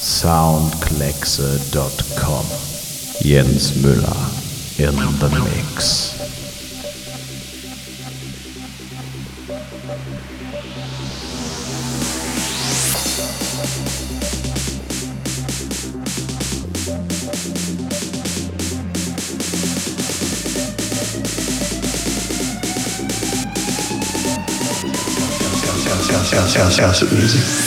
Soundkleckse.com Jens Müller in the mix. House, music.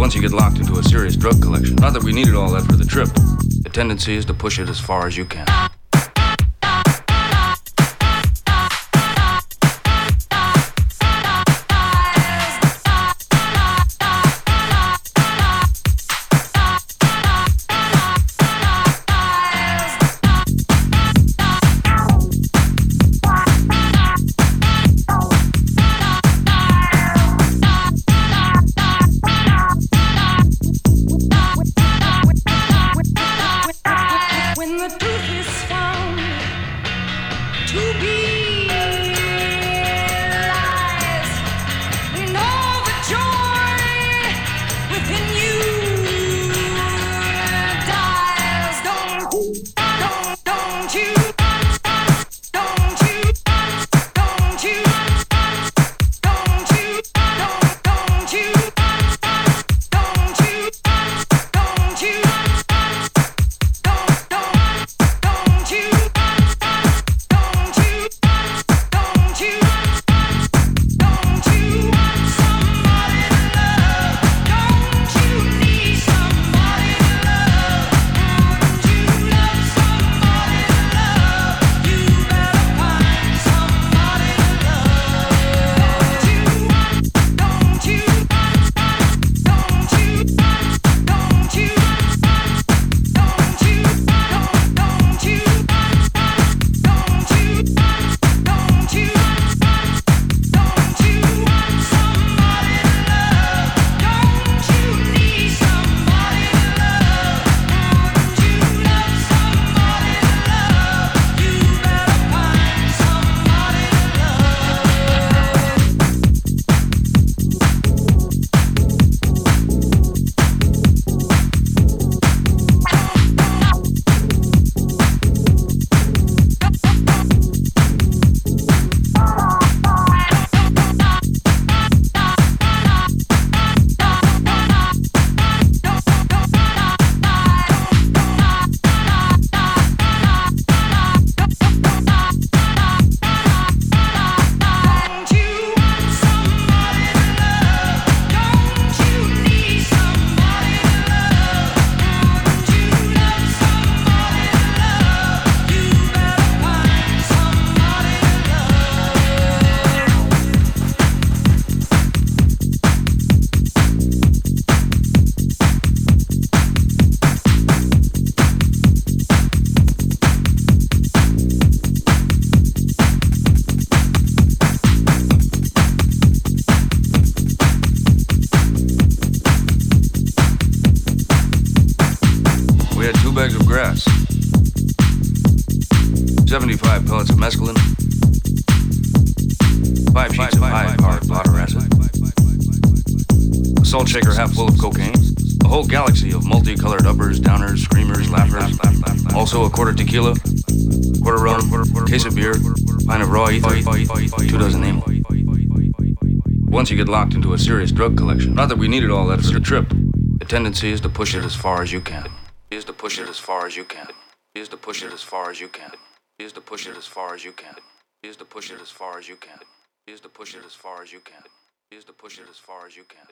Once you get locked into a serious drug collection, not that we needed all that for the trip, the tendency is to push it as far as you can. 2008. Once you get locked into a serious drug collection, not that we needed all that, for the trip. The tendency is to push it as far as you can. Is to push it as far as you can. Is to push it as far as you can. Is to push it as far as you can. Is to push it as far as you can. Is to push it as far as you can. Is to push it as far as you can.